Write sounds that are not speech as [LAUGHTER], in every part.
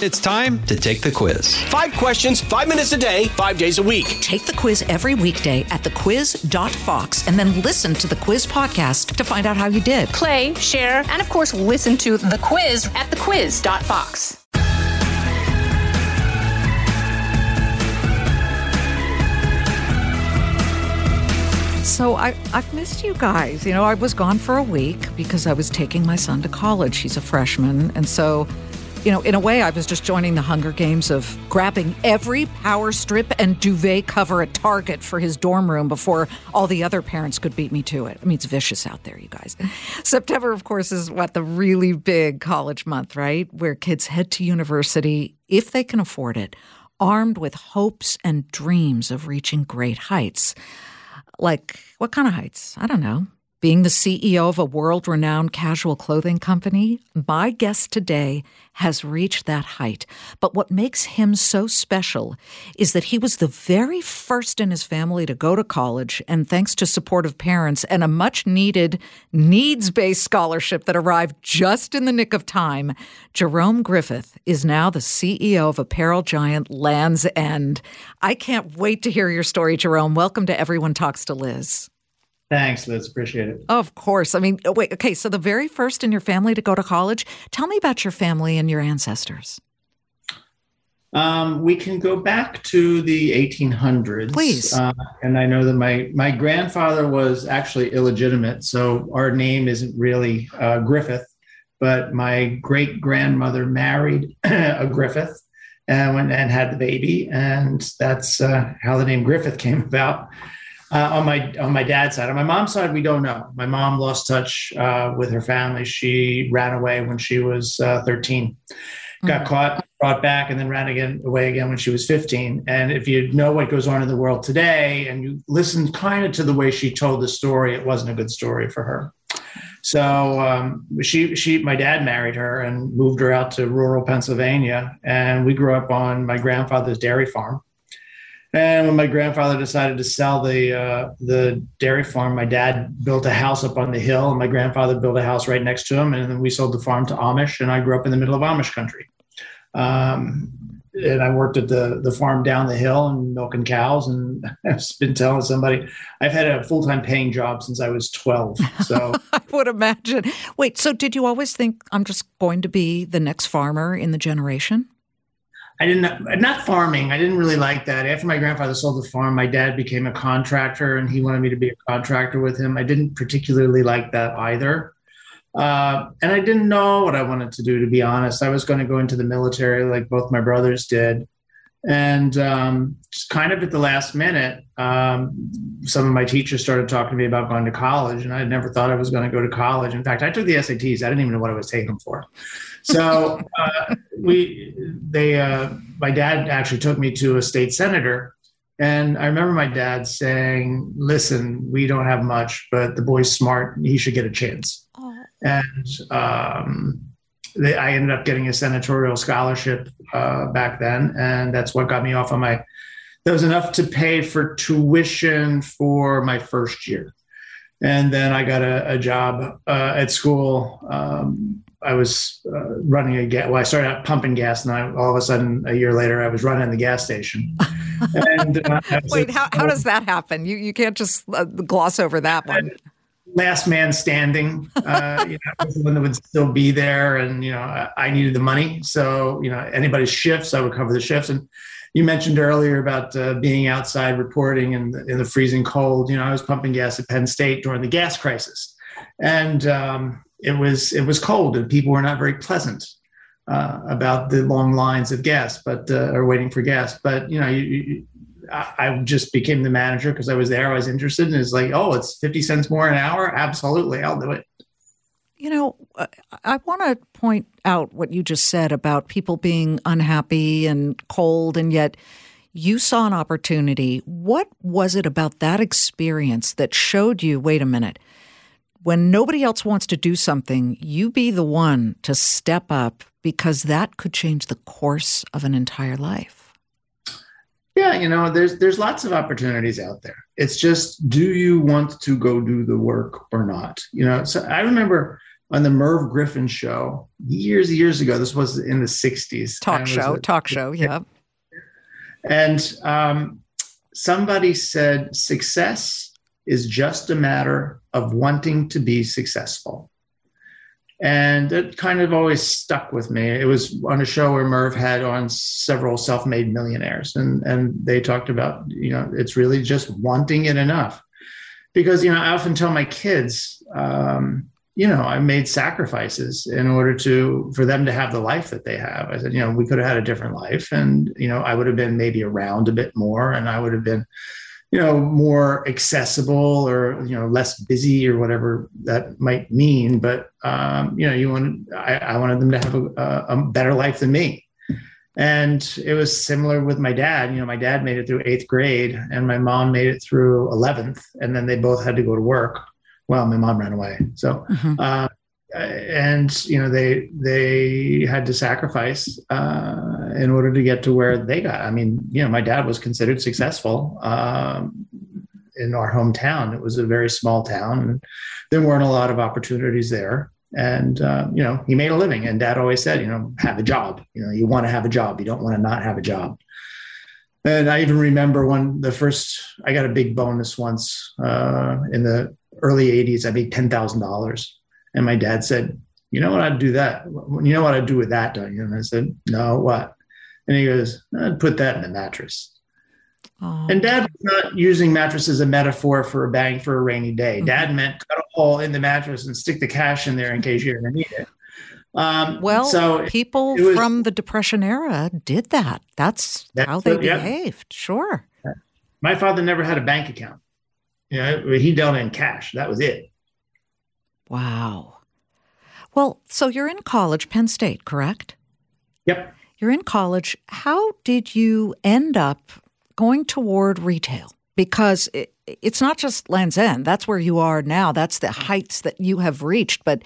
It's time to take the quiz. Five questions, five minutes a day, five days a week. Take the quiz every weekday at thequiz.fox and then listen to the quiz podcast to find out how you did. Play, share, and of course, listen to the quiz at thequiz.fox. So I, I've missed you guys. You know, I was gone for a week because I was taking my son to college. He's a freshman. And so you know, in a way, I was just joining the Hunger Games of grabbing every power strip and duvet cover at Target for his dorm room before all the other parents could beat me to it. I mean, it's vicious out there, you guys. [LAUGHS] September, of course, is what the really big college month, right? Where kids head to university if they can afford it, armed with hopes and dreams of reaching great heights. Like, what kind of heights? I don't know. Being the CEO of a world renowned casual clothing company, my guest today has reached that height. But what makes him so special is that he was the very first in his family to go to college, and thanks to supportive parents and a much needed needs based scholarship that arrived just in the nick of time, Jerome Griffith is now the CEO of apparel giant Lands' End. I can't wait to hear your story, Jerome. Welcome to Everyone Talks to Liz. Thanks, Liz. Appreciate it. Of course. I mean, wait, okay. So, the very first in your family to go to college, tell me about your family and your ancestors. Um, we can go back to the 1800s. Please. Uh, and I know that my, my grandfather was actually illegitimate, so our name isn't really uh, Griffith, but my great grandmother married [CLEARS THROAT] a Griffith and went and had the baby, and that's uh, how the name Griffith came about. Uh, on my on my dad's side. On my mom's side, we don't know. My mom lost touch uh, with her family. She ran away when she was uh, 13, got mm-hmm. caught, brought back, and then ran again away again when she was 15. And if you know what goes on in the world today, and you listen kind of to the way she told the story, it wasn't a good story for her. So um, she she my dad married her and moved her out to rural Pennsylvania, and we grew up on my grandfather's dairy farm. And when my grandfather decided to sell the uh, the dairy farm, my dad built a house up on the hill, and my grandfather built a house right next to him. And then we sold the farm to Amish, and I grew up in the middle of Amish country. Um, and I worked at the the farm down the hill and milking cows. And [LAUGHS] I've been telling somebody I've had a full time paying job since I was twelve. So [LAUGHS] I would imagine. Wait, so did you always think I'm just going to be the next farmer in the generation? I didn't not farming. I didn't really like that. After my grandfather sold the farm, my dad became a contractor, and he wanted me to be a contractor with him. I didn't particularly like that either, uh, and I didn't know what I wanted to do. To be honest, I was going to go into the military, like both my brothers did, and um, kind of at the last minute, um, some of my teachers started talking to me about going to college, and I had never thought I was going to go to college. In fact, I took the SATs. I didn't even know what I was taking them for. So [LAUGHS] uh, we, they, uh, my dad actually took me to a state senator, and I remember my dad saying, "Listen, we don't have much, but the boy's smart. He should get a chance." Oh. And um, they, I ended up getting a senatorial scholarship uh, back then, and that's what got me off on my. That was enough to pay for tuition for my first year, and then I got a, a job uh, at school. Um, I was uh, running a gas. Well, I started out pumping gas, and I, all of a sudden, a year later, I was running the gas station. and uh, wait, how, how does that happen? You you can't just uh, gloss over that one last man standing. Uh, you know, was the one that would still be there, and you know, I, I needed the money, so you know, anybody's shifts, I would cover the shifts. And you mentioned earlier about uh, being outside reporting in the, in the freezing cold. You know, I was pumping gas at Penn State during the gas crisis, and um, it was it was cold, and people were not very pleasant. Uh, about the long lines of gas, but uh, or waiting for gas. But you know, you, you, I just became the manager because I was there. I was interested, and it's like, oh, it's fifty cents more an hour. Absolutely, I'll do it. You know, I want to point out what you just said about people being unhappy and cold, and yet you saw an opportunity. What was it about that experience that showed you? Wait a minute. When nobody else wants to do something, you be the one to step up because that could change the course of an entire life. Yeah, you know, there's there's lots of opportunities out there. It's just do you want to go do the work or not? You know, so I remember on the Merv Griffin show years, years ago. This was in the 60s. Talk show, a, talk show, [LAUGHS] yeah. And um, somebody said, success is just a matter of wanting to be successful. And it kind of always stuck with me. It was on a show where Merv had on several self made millionaires, and, and they talked about, you know, it's really just wanting it enough. Because, you know, I often tell my kids, um, you know, I made sacrifices in order to for them to have the life that they have. I said, you know, we could have had a different life, and you know, I would have been maybe around a bit more, and I would have been, you know, more accessible or you know, less busy or whatever that might mean. But um, you know, you want I, I wanted them to have a, a better life than me. And it was similar with my dad. You know, my dad made it through eighth grade, and my mom made it through eleventh, and then they both had to go to work well, my mom ran away. So, mm-hmm. uh, and you know, they they had to sacrifice uh, in order to get to where they got. I mean, you know, my dad was considered successful um, in our hometown. It was a very small town, and there weren't a lot of opportunities there. And uh, you know, he made a living. And Dad always said, you know, have a job. You know, you want to have a job. You don't want to not have a job. And I even remember when the first I got a big bonus once uh, in the early 80s, I made $10,000. And my dad said, You know what I'd do that? You know what I'd do with that, don't you? And I said, No, what? And he goes, I'd put that in the mattress. Oh. And dad was not using mattress as a metaphor for a bang for a rainy day. Mm-hmm. Dad meant cut a hole in the mattress and stick the cash in there in case you're going to need it. Um, well, so people was, from the Depression era did that. That's, that's how they behaved. Sure. My father never had a bank account. You know, he dealt in cash. That was it. Wow. Well, so you're in college, Penn State, correct? Yep. You're in college. How did you end up going toward retail? Because it, it's not just Lands' End. That's where you are now. That's the heights that you have reached. But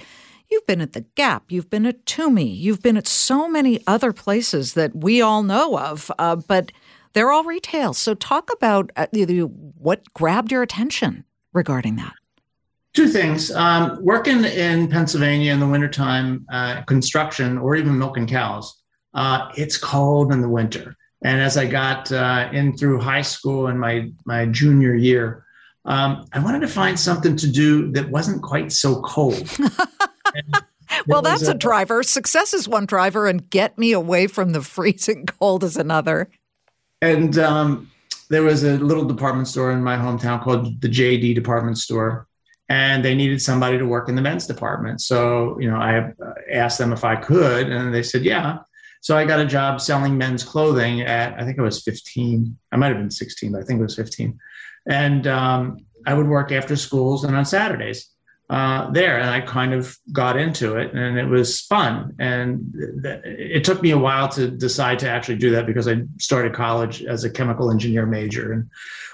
you've been at the Gap. You've been at Tumi. You've been at so many other places that we all know of. Uh, but they're all retail. So talk about uh, what grabbed your attention regarding that. Two things. Um, working in Pennsylvania in the wintertime, uh, construction or even milking cows, uh, it's cold in the winter. And as I got uh, in through high school and my, my junior year, um, I wanted to find something to do that wasn't quite so cold. [LAUGHS] well, that's a, a driver. Success is one driver, and get me away from the [LAUGHS] freezing cold is another. And um, there was a little department store in my hometown called the JD department store. And they needed somebody to work in the men's department. So, you know, I asked them if I could, and they said, yeah. So I got a job selling men's clothing at, I think I was 15. I might have been 16, but I think it was 15. And um, I would work after schools and on Saturdays uh, there, and I kind of got into it, and it was fun. And th- it took me a while to decide to actually do that because I started college as a chemical engineer major and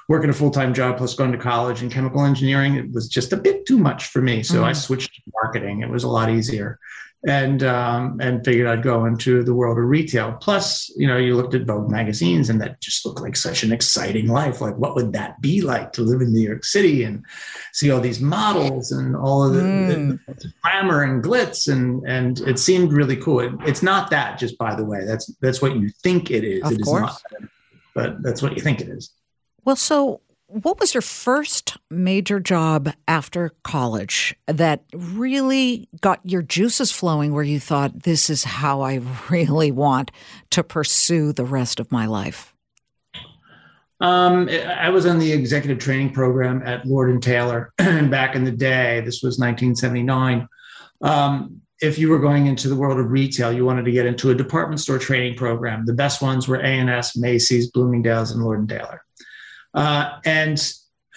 working a full time job plus going to college and chemical engineering. It was just a bit too much for me, so mm-hmm. I switched to marketing. It was a lot easier and um, and figured I'd go into the world of retail. Plus, you know, you looked at Vogue magazines, and that just looked like such an exciting life. Like, what would that be like to live in New York City and see all these models and all of the, mm. the, the glamour and glitz, and and it seemed really cool. It, it's not that, just by the way. That's that's what you think it is. Of it course. is not, but that's what you think it is. Well, so what was your first major job after college that really got your juices flowing where you thought, this is how I [LAUGHS] really want to pursue the rest of my life? Um, I was on the executive training program at Lord and Taylor [CLEARS THROAT] back in the day. This was 1979. Um, if you were going into the world of retail, you wanted to get into a department store training program. The best ones were A&S, Macy's, Bloomingdale's, and Lord and Taylor. Uh, and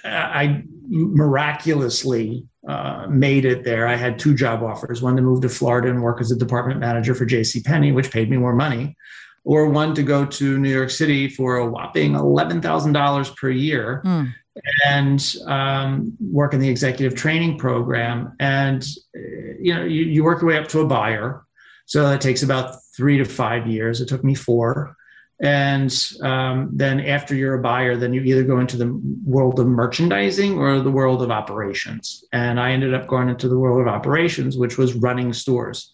I miraculously uh, made it there. I had two job offers one to move to Florida and work as a department manager for J.C. Penney, which paid me more money, or one to go to New York City for a whopping $11,000 per year. Mm. And um, work in the executive training program, and you know you, you work your way up to a buyer, so that takes about three to five years. It took me four, And um, then after you're a buyer, then you either go into the world of merchandising or the world of operations. And I ended up going into the world of operations, which was running stores.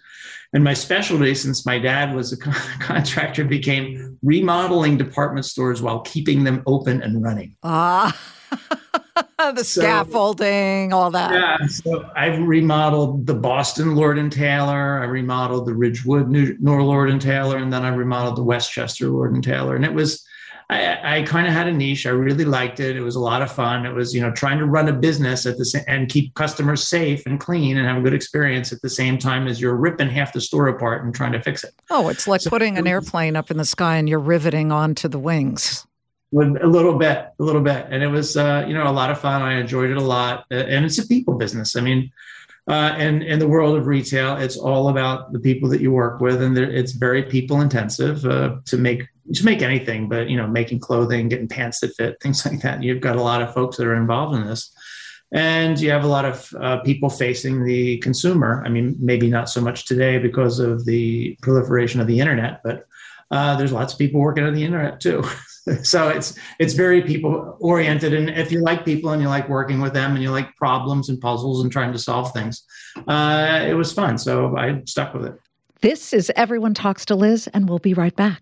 And my specialty, since my dad was a [LAUGHS] contractor, became remodeling department stores while keeping them open and running. Ah. [LAUGHS] the so, scaffolding, all that. Yeah. So I've remodeled the Boston Lord and Taylor. I remodeled the Ridgewood New, Nor Lord and Taylor, and then I remodeled the Westchester Lord and Taylor. And it was, I, I kind of had a niche. I really liked it. It was a lot of fun. It was, you know, trying to run a business at the same and keep customers safe and clean and have a good experience at the same time as you're ripping half the store apart and trying to fix it. Oh, it's like so, putting an airplane up in the sky and you're riveting onto the wings a little bit, a little bit, and it was uh, you know a lot of fun. I enjoyed it a lot, and it's a people business. I mean, uh, and in the world of retail, it's all about the people that you work with, and it's very people intensive uh, to make to make anything. But you know, making clothing, getting pants that fit, things [LAUGHS] like that. You've got a lot of folks that are involved in this, and you have a lot of uh, people facing the consumer. I mean, maybe not so much today because of the proliferation of the internet, but uh, there's lots of people working on the internet too. [LAUGHS] so it's it's very people oriented and if you like people and you like working with them and you like problems and puzzles and trying to solve things uh, it was fun so i stuck with it this is everyone talks to liz and we'll be right back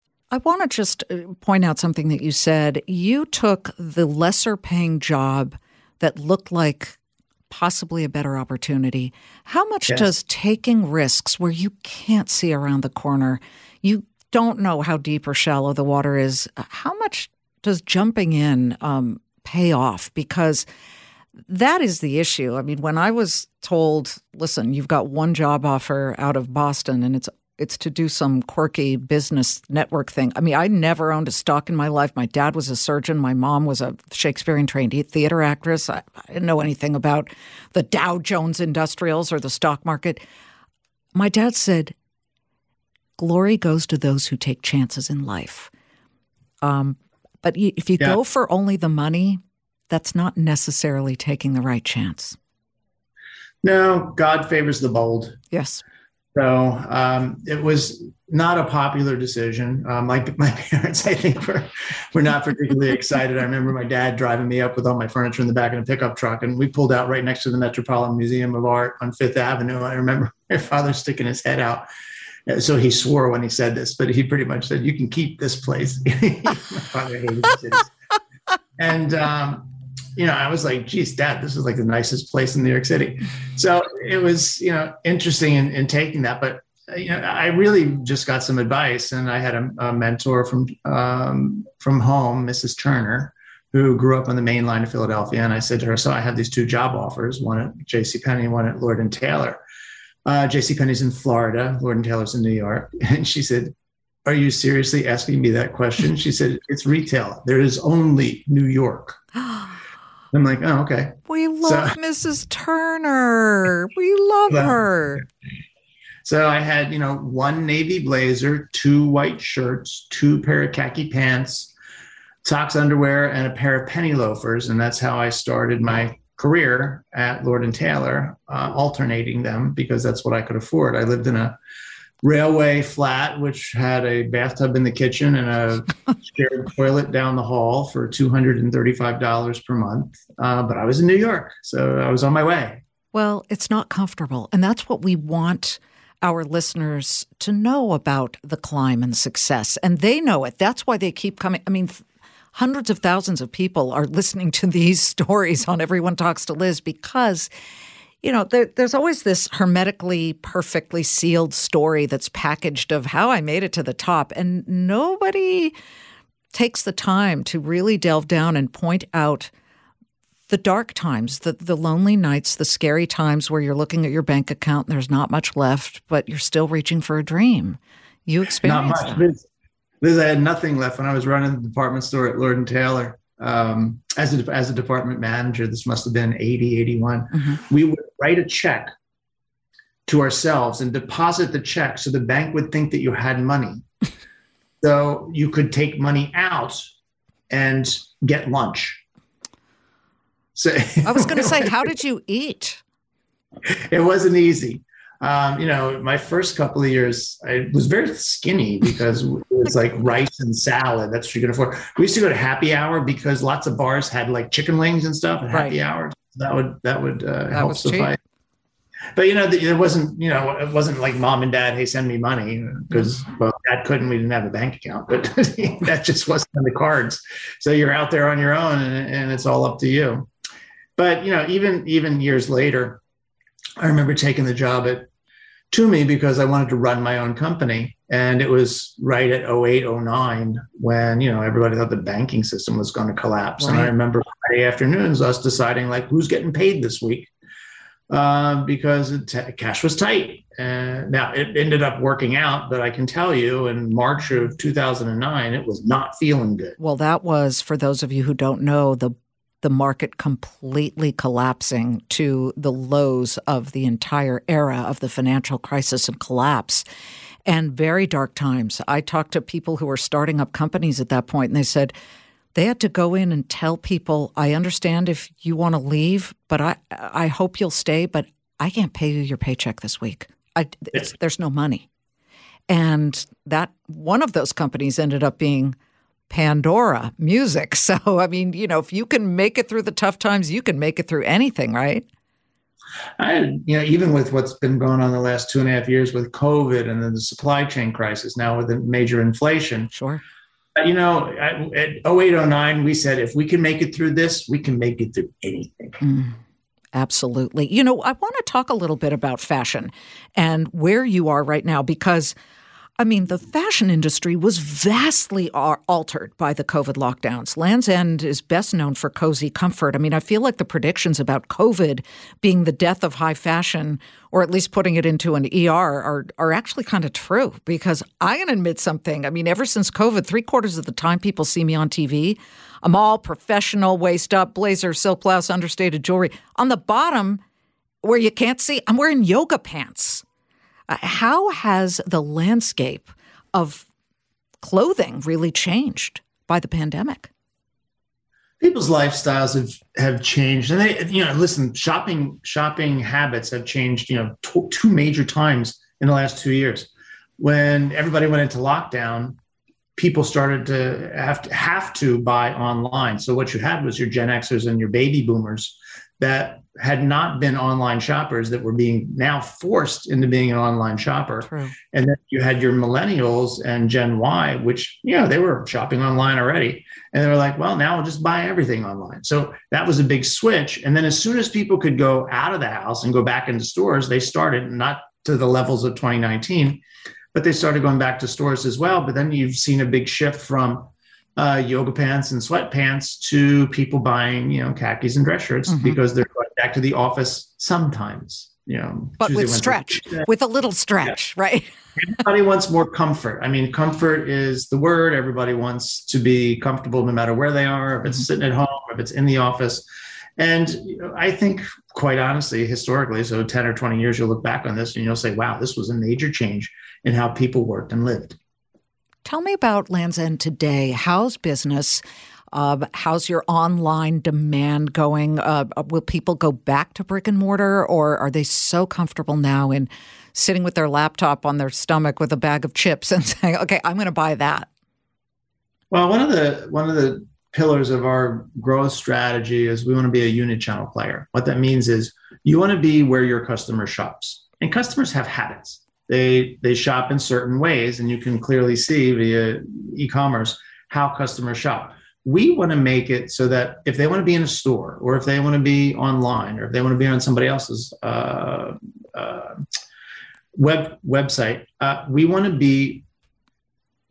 I want to just uh, point out something that you said. You took the lesser paying job that looked like possibly a better opportunity. How much yes. does taking risks where you can't see around the corner, you don't know how deep or shallow the water is, how much does jumping in um, pay off? Because that is the issue. I mean, when I was told, listen, you've got one job offer out of Boston and it's it's to do some quirky business network thing. I mean, I never owned a stock in my life. My dad was a surgeon. My mom was a Shakespearean trained theater actress. I, I didn't know anything about the Dow Jones Industrials or the stock market. My dad said, Glory goes to those who take chances in life. Um, but if you yeah. go for only the money, that's not necessarily taking the right chance. No, God favors the bold. Yes. So um, it was not a popular decision. Um, like [LAUGHS] my parents, I think, were, were not particularly excited. I remember my dad driving me up with all my furniture in the back of a pickup truck, and we pulled out right next to the Metropolitan Museum of Art on Fifth Avenue. I remember [LAUGHS] my father sticking his head out. So he swore when he said this, but he pretty much said, "You can keep this place." [LAUGHS] my father hated cities. And um, you know, I was like, geez, dad, this is like the nicest place in New York City. So it was, you know, interesting in, in taking that. But, you know, I really just got some advice and I had a, a mentor from, um, from home, Mrs. Turner, who grew up on the main line of Philadelphia. And I said to her, so I have these two job offers, one at JCPenney one at Lord and Taylor. Uh, JCPenney's in Florida, Lord and Taylor's in New York. [LAUGHS] And she said, are you seriously asking me that question? She said, it's retail. There is only New York. I'm like, oh, okay. We love so, Mrs. Turner. We love her. So I had, you know, one navy blazer, two white shirts, two pair of khaki pants, socks, underwear, and a pair of penny loafers. And that's how I started my career at Lord and Taylor, uh, alternating them because that's what I could afford. I lived in a railway flat, which had a bathtub in the kitchen and a [LAUGHS] shared toilet down the hall for $235 per month. Uh, but I was in New York, so I was on my way. Well, it's not comfortable. And that's what we want our listeners to know about the climb and success? And they know it. That's why they keep coming. I mean, hundreds of thousands of people are listening to these [LAUGHS] stories on Everyone Talks to Liz because you know, there, there's always this hermetically, perfectly sealed story that's packaged of how I made it to the top. And nobody takes the time to really delve down and point out the dark times, the, the lonely nights, the scary times where you're looking at your bank account and there's not much left, but you're still reaching for a dream. You experienced Not much. Liz, Liz, I had nothing left when I was running the department store at Lord and Taylor um, as a as a department manager. This must have been 80, 81. Mm-hmm. We would write a check to ourselves and deposit the check so the bank would think that you had money. [LAUGHS] so you could take money out and get lunch. So I was going to say, [LAUGHS] how did you eat? It wasn't easy um, you know, my first couple of years, I was very skinny because it was like rice and salad. That's what you can afford. We used to go to happy hour because lots of bars had like chicken wings and stuff at right. happy hour. That would that would uh, that help suffice. But you know, it wasn't you know it wasn't like mom and dad, hey, send me money because well, dad couldn't. We didn't have a bank account, but [LAUGHS] that just wasn't on the cards. So you're out there on your own, and, and it's all up to you. But you know, even even years later, I remember taking the job at Tumi because I wanted to run my own company. And it was right at 08, 09 when, you know, everybody thought the banking system was going to collapse. Right. And I remember Friday afternoons, us deciding like who's getting paid this week uh, because t- cash was tight. Uh, now it ended up working out, but I can tell you in March of 2009, it was not feeling good. Well, that was, for those of you who don't know, the the market completely collapsing to the lows of the entire era of the financial crisis and collapse and very dark times. I talked to people who were starting up companies at that point and they said they had to go in and tell people, I understand if you want to leave, but I I hope you'll stay, but I can't pay you your paycheck this week. I, there's no money. And that one of those companies ended up being Pandora music. [LAUGHS] So, I mean, you know, if you can make it through the tough times, you can make it through anything, right? I, you know, even with what's been going on the last two and a half years with COVID and then the supply chain crisis, now with the major inflation. Sure. You know, at 0809, we said if we can make it through this, we can make it through anything. Mm. Absolutely. You know, I want to talk a little bit about fashion and where you are right now because I mean, the fashion industry was vastly altered by the COVID lockdowns. Lands' End is best known for cozy comfort. I mean, I feel like the predictions about COVID being the death of high fashion, or at least putting it into an ER, are, are actually kind of true because I can admit something. I mean, ever since COVID, three quarters of the time people see me on TV, I'm all professional, waist up, blazer, silk blouse, understated jewelry. On the bottom, where you can't see, I'm wearing yoga pants. Uh, how has the landscape of clothing really changed by the pandemic? People's lifestyles have have changed, and they, you know, listen, shopping shopping habits have changed. You know, two major times in the last two years. When everybody went into lockdown, people started to have to have to buy online. So what you had was your Gen Xers and your baby boomers that had not been online shoppers that were being now forced into being an online shopper. True. And then you had your millennials and Gen Y, which, you know, they were shopping online already. And they were like, well, now I'll just buy everything online. So that was a big switch. And then as soon as people could go out of the house and go back into stores, they started not to the levels of 2019, but they started going back to stores as well. But then you've seen a big shift from uh, yoga pants and sweatpants to people buying, you know, khakis and dress shirts mm-hmm. because they're going back to the office sometimes. You know, but Tuesday, with stretch, with a little stretch, yeah. right? Everybody wants more comfort. I mean, comfort is the word. Everybody wants to be comfortable no matter where they are, if it's mm-hmm. sitting at home, if it's in the office. And I think, quite honestly, historically, so 10 or 20 years, you'll look back on this and you'll say, wow, this was a major change in how people worked and lived. Tell me about Lands' End today. How's business? Uh, how's your online demand going? Uh, will people go back to brick and mortar, or are they so comfortable now in sitting with their laptop on their stomach with a bag of chips and [LAUGHS] saying, "Okay, I'm going to buy that"? Well, one of the one of the pillars of our growth strategy is we want to be a unit channel player. What that means is you want to be where your customer shops, and customers have habits they they shop in certain ways, and you can clearly see via e-commerce how customers shop. We want to make it so that if they want to be in a store, or if they want to be online, or if they want to be on somebody else's uh, uh, web website, uh, we want to be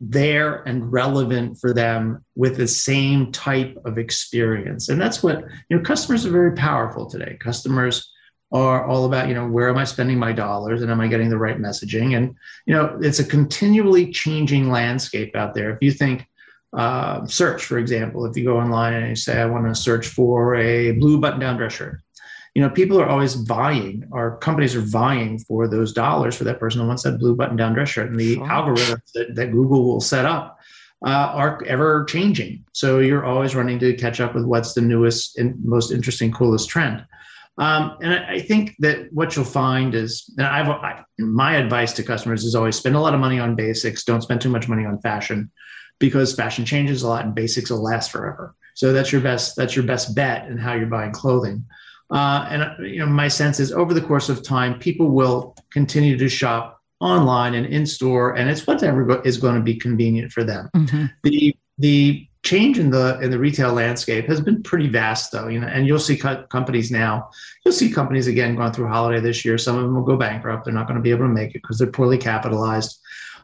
there and relevant for them with the same type of experience. And that's what, you know, customers are very powerful today. Customers are all about, you know, where am I spending my dollars and am I getting the right messaging? And, you know, it's a continually changing landscape out there. If you think, uh, search, for example, if you go online and you say, I want to search for a blue button down dress shirt, you know, people are always vying, or companies are vying for those dollars for that person who wants that blue button down dress shirt. And the algorithms that, that, Google will set up uh, are ever changing. So you're always running to catch up with what's the newest and most interesting, coolest trend. Um, and I, I, think that what you'll find is, and I've, I, my advice to customers is always spend a lot of money on basics. Don't spend too much money on fashion because fashion changes a lot and basics will last forever. So that's your best, that's your best bet in how you're buying clothing. Uh, and you know, my sense is over the course of time, people will continue to shop online and in store, and it's whatever is going to be convenient for them. Mm-hmm. The the change in the in the retail landscape has been pretty vast, though. You know, and you'll see co- companies now. You'll see companies again going through holiday this year. Some of them will go bankrupt. They're not going to be able to make it because they're poorly capitalized,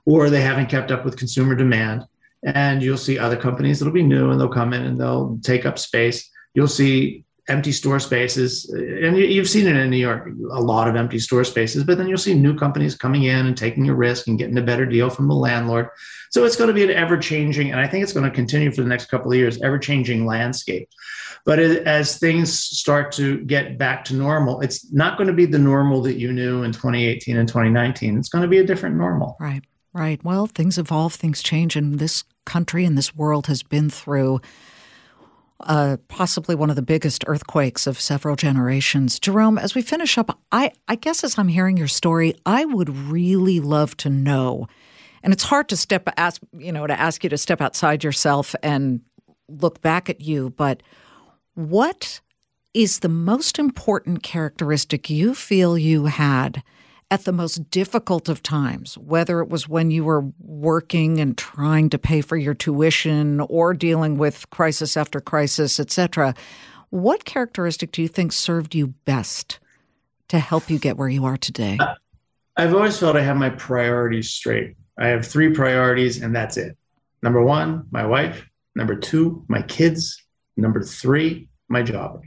or they haven't kept up with consumer demand. And you'll see other companies that'll be new and they'll come in and they'll take up space. You'll see empty store spaces. And you've seen it in new york a lot of empty store spaces but then you'll see new companies coming in and taking a risk and getting a better deal from the landlord. So it's going to be an ever changing and i think it's going to continue for the next couple of years ever changing landscape. But as things start to get back to normal it's not going to be the normal that you knew in 2018 and 2019 it's going to be a different normal. Right right. Well things evolve things change and this country and this world has been through uh, possibly one of the biggest earthquakes of several generations. Jerome, as we finish up, I, I guess as I'm hearing your story, I would really love to know, and it's hard to step ask you know to ask you to step outside yourself and look back at you, but what is the most important characteristic you feel you had at the most difficult of times, whether it was when you were working and trying to pay for your tuition or dealing with crisis after crisis, etc. What characteristic do you think served you best to help you get where you are today? Uh, I've always felt I have my priorities straight. I have three priorities, and that's it. Number one, my wife. Number two, my kids. Number three, my job.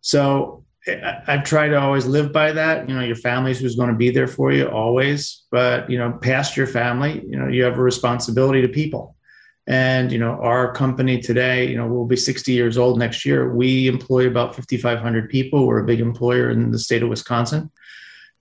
So I've tried to always live by that. You know, your family's who's going to be there for you always. But, you know, past your family, you know, you have a responsibility to people. And, you know, our company today, you know, we'll be 60 years old next year. We employ about 5,500 people. We're a big employer in the state of Wisconsin.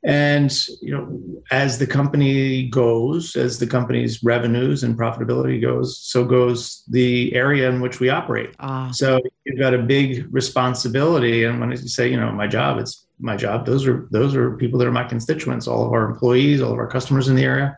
And you know, as the company goes, as the company's revenues and profitability goes, so goes the area in which we operate. Ah. So you've got a big responsibility. And when you say, you know, my job, it's my job. Those are those are people that are my constituents, all of our employees, all of our customers in the area.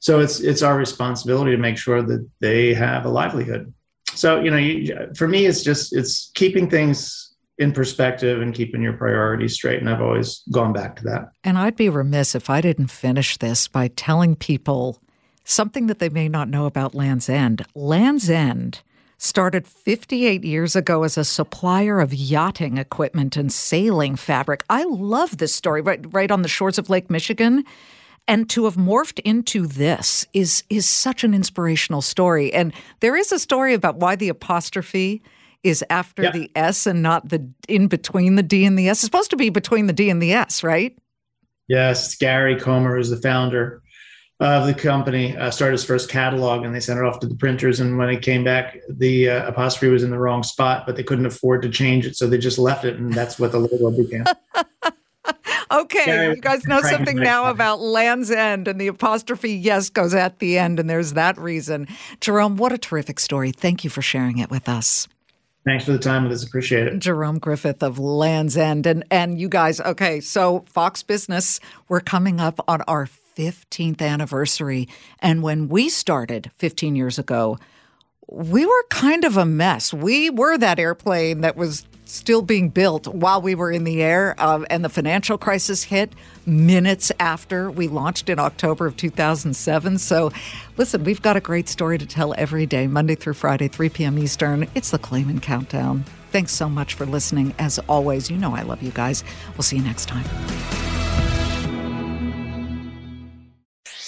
So it's it's our responsibility to make sure that they have a livelihood. So you know, you, for me, it's just it's keeping things in perspective and keeping your priorities straight. And I've always gone back to that. And I'd be remiss if I didn't finish this by telling people something that they may not know about Lands' End. Land's End started 58 years ago as a supplier of yachting equipment and sailing fabric. I love this story, right, right on the shores of Lake Michigan. And to have morphed into this is is such an inspirational story. And there is a story about why the apostrophe is after yep. the S and not the in between the D and the S. It's supposed to be between the D and the S, right? Yes, Gary Comer is the founder of the company. Uh, started his first catalog, and they sent it off to the printers. And when it came back, the uh, apostrophe was in the wrong spot, but they couldn't afford to change it, so they just left it, and that's what the logo became. [LAUGHS] okay, Gary you guys know something now about Lands' End, and the apostrophe yes goes at the end, and there's that reason. Jerome, what a terrific story! Thank you for sharing it with us. Thanks for the time with us. Appreciate it. Jerome Griffith of Lands' End. And, and you guys, okay, so Fox Business, we're coming up on our 15th anniversary. And when we started 15 years ago, we were kind of a mess. We were that airplane that was still being built while we were in the air, uh, and the financial crisis hit minutes after we launched in October of 2007. So, listen, we've got a great story to tell every day, Monday through Friday, 3 p.m. Eastern. It's the Claman Countdown. Thanks so much for listening. As always, you know I love you guys. We'll see you next time.